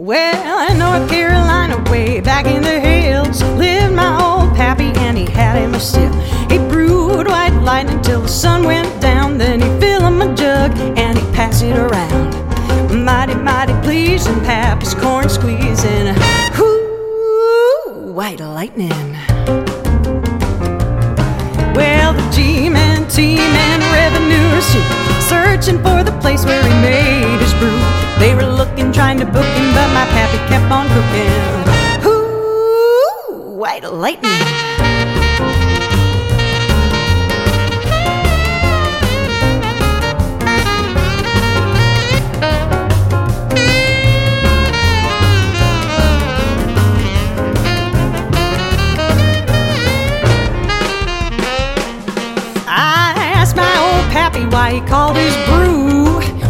Well, in North Carolina, way back in the hills, lived my old pappy, and he had him a still. He brewed white lightning till the sun went down, then he fill him a jug and he pass it around. Mighty, mighty pleasing, pappy's corn squeezing. White lightning. Well, the G-man, T-man, revenue searching for looking, trying to book him, but my pappy kept on cooking. Ooh, white lightning. I asked my old pappy why he called his brew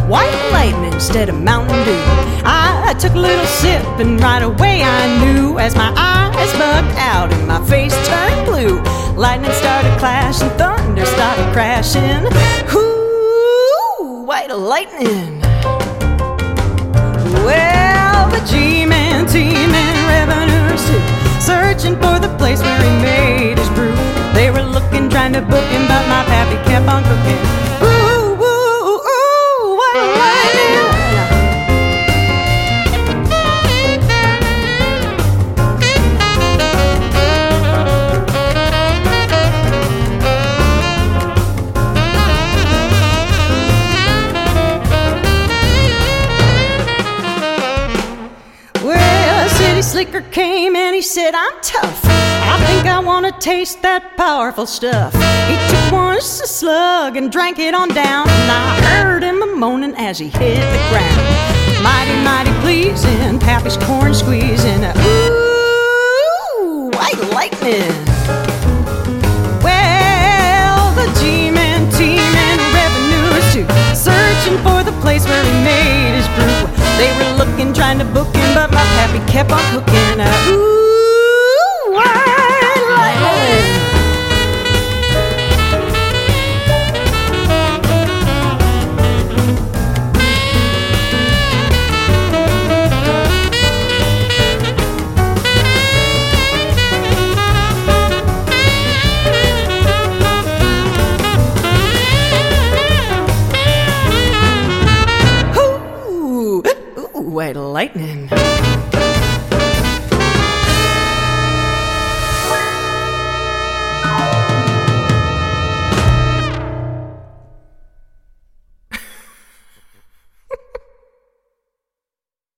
White Lightning instead of Mountain Dew. I took a little sip and right away I knew as my eyes bugged out and my face turned blue. Lightning started clashing, thunder started crashing. Ooh, White Lightning. Well, the G-Man, T-Man, revenues too, searching for the place where he made his brew. They were looking, trying to book him, but my pappy kept on cooking. Slicker came and he said, I'm tough. I think I want to taste that powerful stuff. He took one slug and drank it on down. And I heard him a moaning as he hit the ground. Mighty, mighty pleasing, Pappy's corn squeezing. Ooh, white lightning. Well, the G-Man, T-Man, revenues too, searching for the place where he made his brew. They were looking, trying to book him, but my pappy kept on cooking. up. ooh, White Lightning.